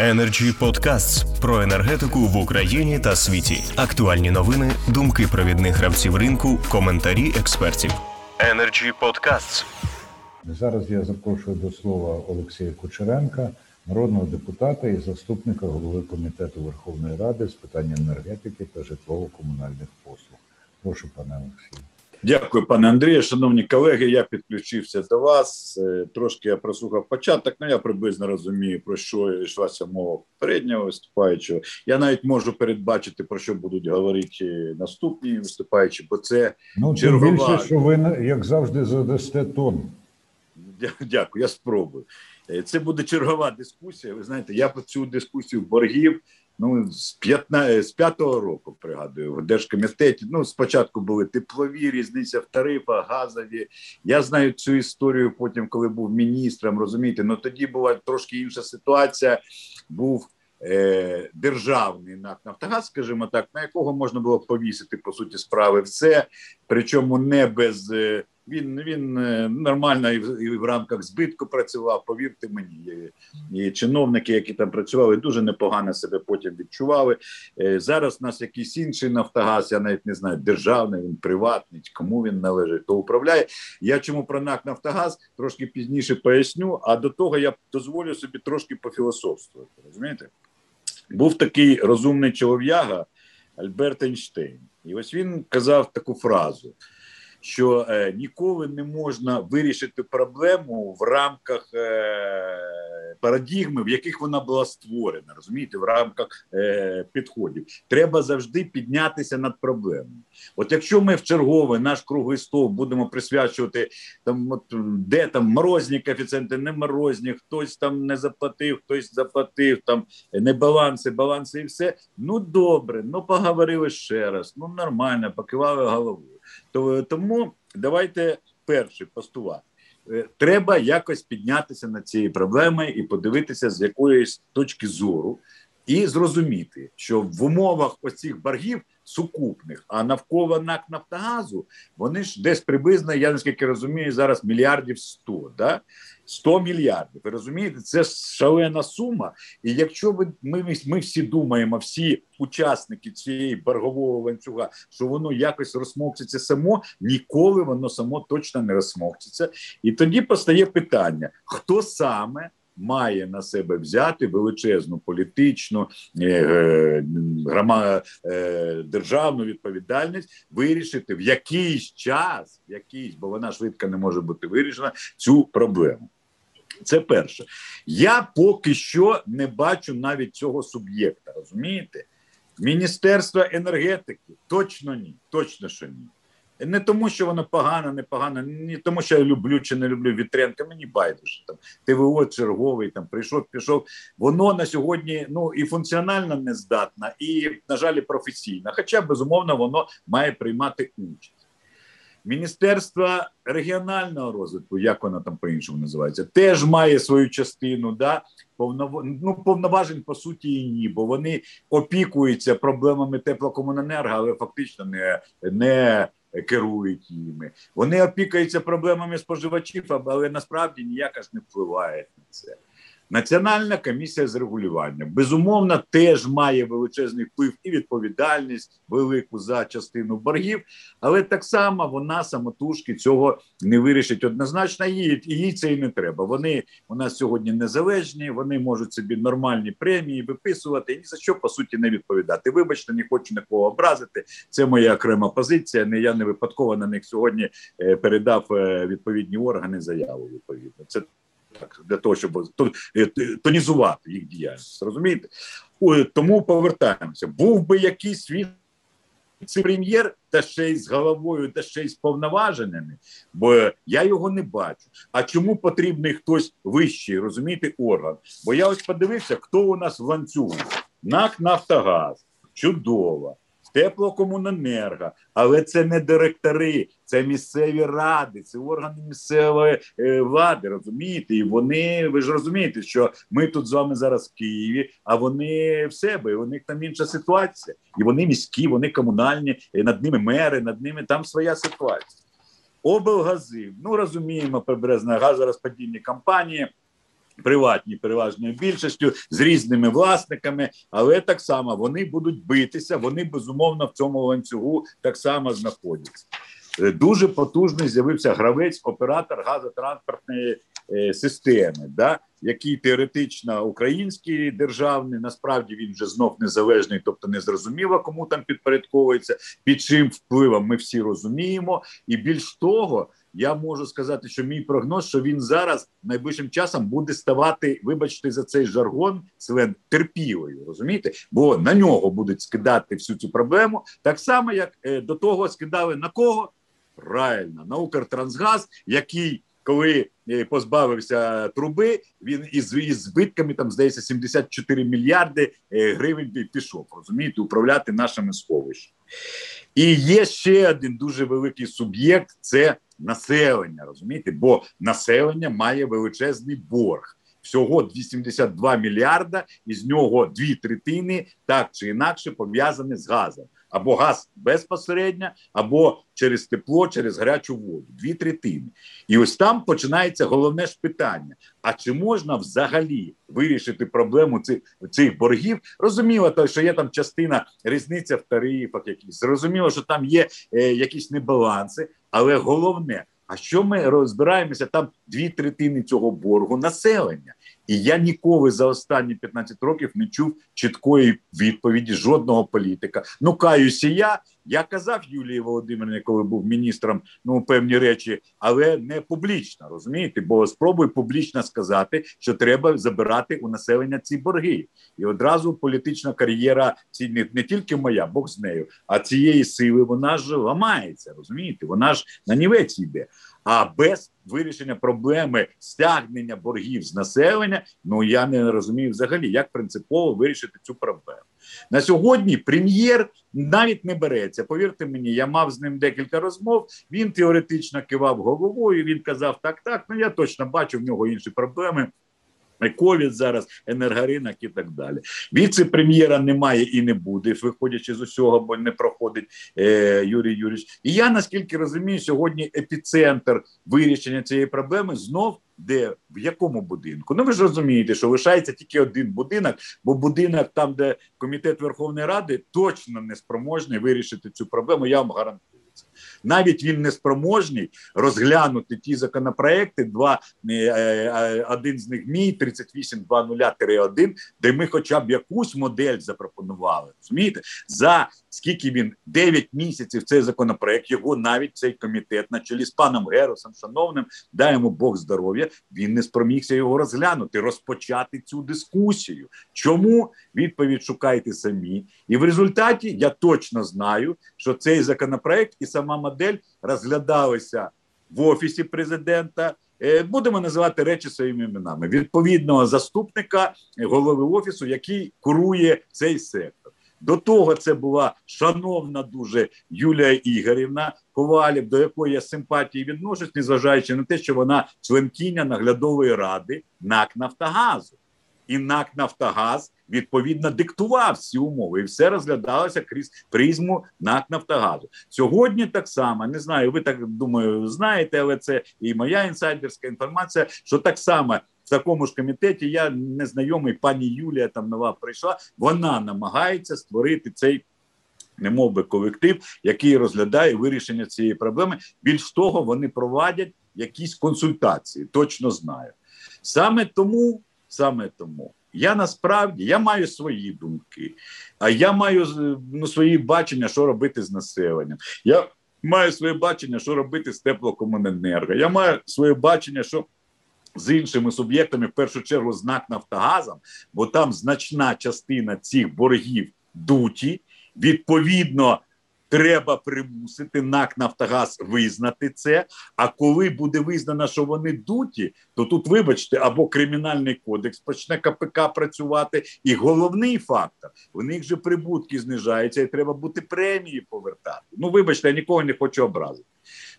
Energy Podcasts про енергетику в Україні та світі. Актуальні новини, думки провідних гравців ринку, коментарі експертів. Energy Podcasts. Зараз я запрошую до слова Олексія Кучеренка, народного депутата і заступника голови комітету Верховної Ради з питань енергетики та житлово-комунальних послуг. Прошу, пане Олексію. Дякую, пане Андрію. Шановні колеги, я підключився до вас. Е, трошки я прослухав початок, але ну, я приблизно розумію, про що йшлася мова попереднього виступаючого. Я навіть можу передбачити, про що будуть говорити наступні виступаючі, бо це ну, чергова... більше, що ви, як завжди, задасте тон. Дякую, я спробую. Е, це буде чергова дискусія. Ви знаєте, я по цю дискусію боргів Ну з 15, з п'ятого року пригадую в держкомітеті. Ну спочатку були теплові різниця в тарифах, газові. Я знаю цю історію. Потім, коли був міністром, розумієте, ну тоді була трошки інша ситуація. Був е, державний НАК Нафтогаз, скажімо так, на якого можна було повісити по суті справи все, причому не без. Е, він він е, нормально і в, і в рамках збитку працював. Повірте мені, і, чиновники, які там працювали, дуже непогано себе потім відчували. Е, зараз у нас якийсь інший Нафтогаз, я навіть не знаю, державний він приватний, кому він належить, то управляє. Я чому про НАК Нафтогаз трошки пізніше поясню. А до того я дозволю собі трошки пофілософствувати. Розумієте? Був такий розумний чолов'яга Альберт Ейнштейн. І ось він казав таку фразу що е, ніколи не можна вирішити проблему в рамках е, парадігми, в яких вона була створена, розумієте, в рамках е, підходів. Треба завжди піднятися над проблемою. От якщо ми в чергове наш круглий стол будемо присвячувати там, от де там морозні коефіцієнти, не морозні, хтось там не заплатив, хтось заплатив там не баланси, баланси і все. Ну добре, ну поговорили ще раз. Ну нормально, покивали головою. То тому давайте перше постулат. Е, треба якось піднятися над цією проблемою і подивитися з якоїсь точки зору, і зрозуміти, що в умовах оцих боргів сукупних, а навколо НАК Нафтогазу вони ж десь приблизно, я наскільки розумію, зараз мільярдів 100, да? 100 мільярдів. Ви розумієте, це шалена сума. І якщо ви ми, ми всі думаємо, всі учасники цієї боргового ланцюга, що воно якось розсмокчиться само, ніколи воно само точно не розсмокчиться. І тоді постає питання: хто саме? Має на себе взяти величезну політичну е, е, грома, е, державну відповідальність, вирішити в якийсь час, в якийсь, бо вона швидко не може бути вирішена, цю проблему. Це перше. Я поки що не бачу навіть цього суб'єкта. Розумієте? Міністерство енергетики точно ні, точно що ні. Не тому, що воно погано, не погано, не тому, що я люблю чи не люблю Вітренка. Мені байдуже там ТВО черговий там прийшов, пішов. Воно на сьогодні ну і функціонально не здатна, і на жаль, професійна. Хоча безумовно воно має приймати участь. Міністерство регіонального розвитку, як воно там по-іншому називається, теж має свою частину. Да? Повнов... ну, повноважень по суті і ні, бо вони опікуються проблемами теплокомуненерго, але фактично не не керують ними. Вони опікаються проблемами споживачів, але насправді ніяк ж не впливає на це. Національна комісія з регулювання безумовно теж має величезний вплив і відповідальність велику за частину боргів, але так само вона самотужки цього не вирішить однозначно. Їй їй це і не треба. Вони у нас сьогодні незалежні, вони можуть собі нормальні премії виписувати і ні за що по суті не відповідати. Вибачте, не хочу нікого образити. Це моя окрема позиція. Не я не випадково на них сьогодні е, передав е, відповідні органи заяву. Відповідно, це так для того, щоб е, тонізувати їх діяльність. Розумієте? Тому повертаємося. Був би якийсь віце-прем'єр, та ще й з головою, та ще й з повноваженнями, бо я його не бачу. А чому потрібний хтось вищий, розумієте, орган? Бо я ось подивився, хто у нас в ланцюгу. НАК Нафтогаз. Чудово теплокомуненерго, але це не директори, це місцеві ради, це органи місцевої е, влади. Розумієте, і вони ви ж розумієте, що ми тут з вами зараз в Києві, а вони в себе. У них там інша ситуація, і вони міські, вони комунальні, і над ними мери, над ними там своя ситуація. Облгази, ну розуміємо, прибережна газорозподільні компанії. Приватні переважною більшістю з різними власниками, але так само вони будуть битися. Вони безумовно в цьому ланцюгу так само знаходяться. Е, дуже потужний з'явився гравець, оператор газотранспортної системи, да, який теоретично український державний, насправді він вже знов незалежний, тобто не зрозуміло, кому там підпорядковується, під чим впливом ми всі розуміємо, і більш того. Я можу сказати, що мій прогноз, що він зараз найближчим часом буде ставати, вибачте, за цей жаргон сленг терпілою, розумієте? Бо на нього будуть скидати всю цю проблему, так само як е, до того скидали на кого Правильно, на Укртрансгаз, який коли е, позбавився труби, він із із збитками там здається 74 мільярди е, гривень пішов. Розумієте, управляти нашими сховищами. І є ще один дуже великий суб'єкт це населення. Розумієте, бо населення має величезний борг. Всього 82 мільярда, із нього дві третини так чи інакше пов'язані з газом або газ безпосередньо, або через тепло, через гарячу воду. Дві третини. І ось там починається головне ж питання: а чи можна взагалі вирішити проблему цих цих боргів? Розуміло, то що є там частина різниця в тарифах, якісь зрозуміло, що там є е, якісь небаланси, але головне. А що ми розбираємося? Там дві третини цього боргу населення. І я ніколи за останні 15 років не чув чіткої відповіді жодного політика. Ну каюся я. Я казав Юлії Володимирівні, коли був міністром, ну певні речі, але не публічно розумієте, бо спробуй публічно сказати, що треба забирати у населення ці борги, і одразу політична кар'єра ці не, тільки моя, Бог з нею, а цієї сили вона ж ламається. Розумієте, вона ж на нівець йде. А без вирішення проблеми стягнення боргів з населення, ну я не розумію взагалі, як принципово вирішити цю проблему. На сьогодні прем'єр навіть не береться. Повірте мені, я мав з ним декілька розмов. Він теоретично кивав головою. Він казав: так, так, ну я точно бачу в нього інші проблеми. Ковід зараз, енергоринок і так далі. Віце-прем'єра немає і не буде, виходячи з усього, бо не проходить е, Юрій Юрійович. І я наскільки розумію, сьогодні епіцентр вирішення цієї проблеми знов де в якому будинку? Ну ви ж розумієте, що лишається тільки один будинок, бо будинок, там, де комітет Верховної Ради, точно не спроможний вирішити цю проблему. Я вам гарантую навіть він не спроможний розглянути ті законопроекти. Два е, е, один з них мій 38.2.0-1, де ми, хоча б якусь модель запропонували. Розумієте, за скільки він 9 місяців цей законопроект, його навіть цей комітет на чолі з паном Геросом, шановним, йому Бог здоров'я. Він не спромігся його розглянути, розпочати цю дискусію. Чому відповідь шукайте самі? І в результаті я точно знаю, що цей законопроект і сама модель розглядалися в офісі президента. Е, будемо називати речі своїми іменами відповідного заступника голови офісу, який курує цей сектор. До того це була шановна дуже Юлія Ігорівна Ковалів, до якої я симпатії відношусь, незважаючи на те, що вона членкиня наглядової ради НАК Нафтогазу. І НАК Нафтогаз відповідно диктував ці умови, і все розглядалося крізь призму НАК Нафтогазу. Сьогодні так само не знаю. Ви так думаю, знаєте, але це і моя інсайдерська інформація, що так само. В такому ж комітеті я не знайомий, пані Юлія там нова прийшла. Вона намагається створити цей немов би колектив, який розглядає вирішення цієї проблеми. Більш того, вони проводять якісь консультації. Точно знаю. Саме тому, саме тому я насправді я маю свої думки, а я маю ну, свої бачення, що робити з населенням. Я маю своє бачення, що робити з теплокомуненерго. Я маю своє бачення, що з іншими суб'єктами, в першу чергу, з НАК Нафтогазом, бо там значна частина цих боргів дуті. Відповідно, Треба примусити НАК Нафтогаз визнати це. А коли буде визнано, що вони дуті, то тут, вибачте, або кримінальний кодекс почне КПК працювати. І головний фактор в них же прибутки знижаються, і треба бути премії повертати. Ну, вибачте, я нікого не хочу образити.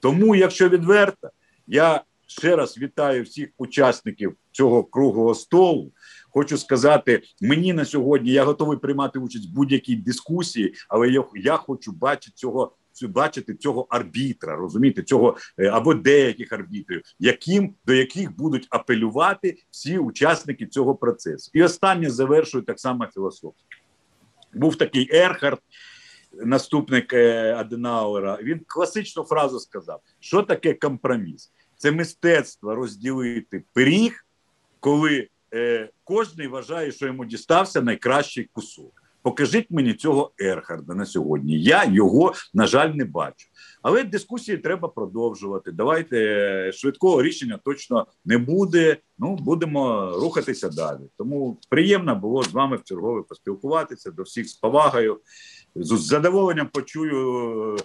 Тому, якщо відверто, я ще раз вітаю всіх учасників цього круглого столу. Хочу сказати, мені на сьогодні я готовий приймати участь в будь-якій дискусії, але я, я хочу бачити цього бачити цього арбітра, розумієте, цього е, або деяких арбітрів, яким до яких будуть апелювати всі учасники цього процесу. І останнє завершую так само філософськи. Був такий Ерхард, наступник е, Аденауера. Він класичну фразу сказав: що таке компроміс? Це мистецтво розділити пиріг, коли е, кожен вважає, що йому дістався найкращий кусок. Покажіть мені цього Ерхарда на сьогодні. Я його, на жаль, не бачу. Але дискусії треба продовжувати. Давайте е, швидкого рішення точно не буде. Ну будемо рухатися далі. Тому приємно було з вами в чергове поспілкуватися до всіх з повагою. З задоволенням почую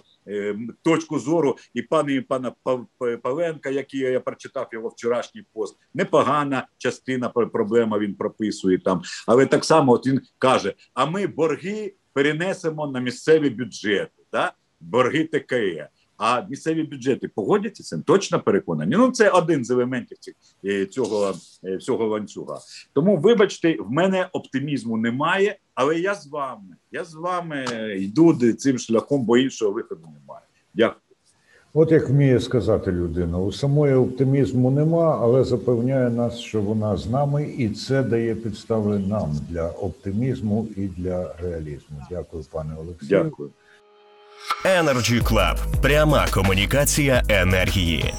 точку зору і пана і пана Пав- Павленка, який я прочитав його вчорашній пост. Непогана частина пр- проблема він прописує там. Але так само от він каже: а ми борги перенесемо на місцеві бюджети, да? борги ТКЕ. А місцеві бюджети погодяться цим точно переконані. Ну це один з елементів е, цього е, всього ланцюга. Тому, вибачте, в мене оптимізму немає, але я з вами. Я з вами йду цим шляхом, бо іншого виходу немає. Дякую. От як вміє сказати людина, у самої оптимізму нема, але запевняє нас, що вона з нами, і це дає підстави нам для оптимізму і для реалізму. Дякую, пане Олексію. Дякую. Energy Club. Пряма комунікація енергії.